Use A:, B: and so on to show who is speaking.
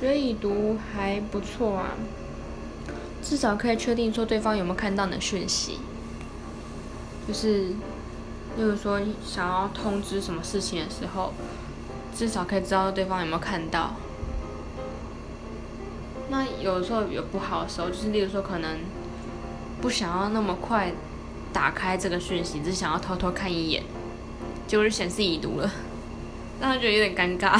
A: 觉得已读还不错啊，至少可以确定说对方有没有看到你的讯息。就是，例如说想要通知什么事情的时候，至少可以知道对方有没有看到。那有的时候有不好的时候，就是例如说可能不想要那么快打开这个讯息，只想要偷偷看一眼，结果是显示已读了，让他觉得有点尴尬。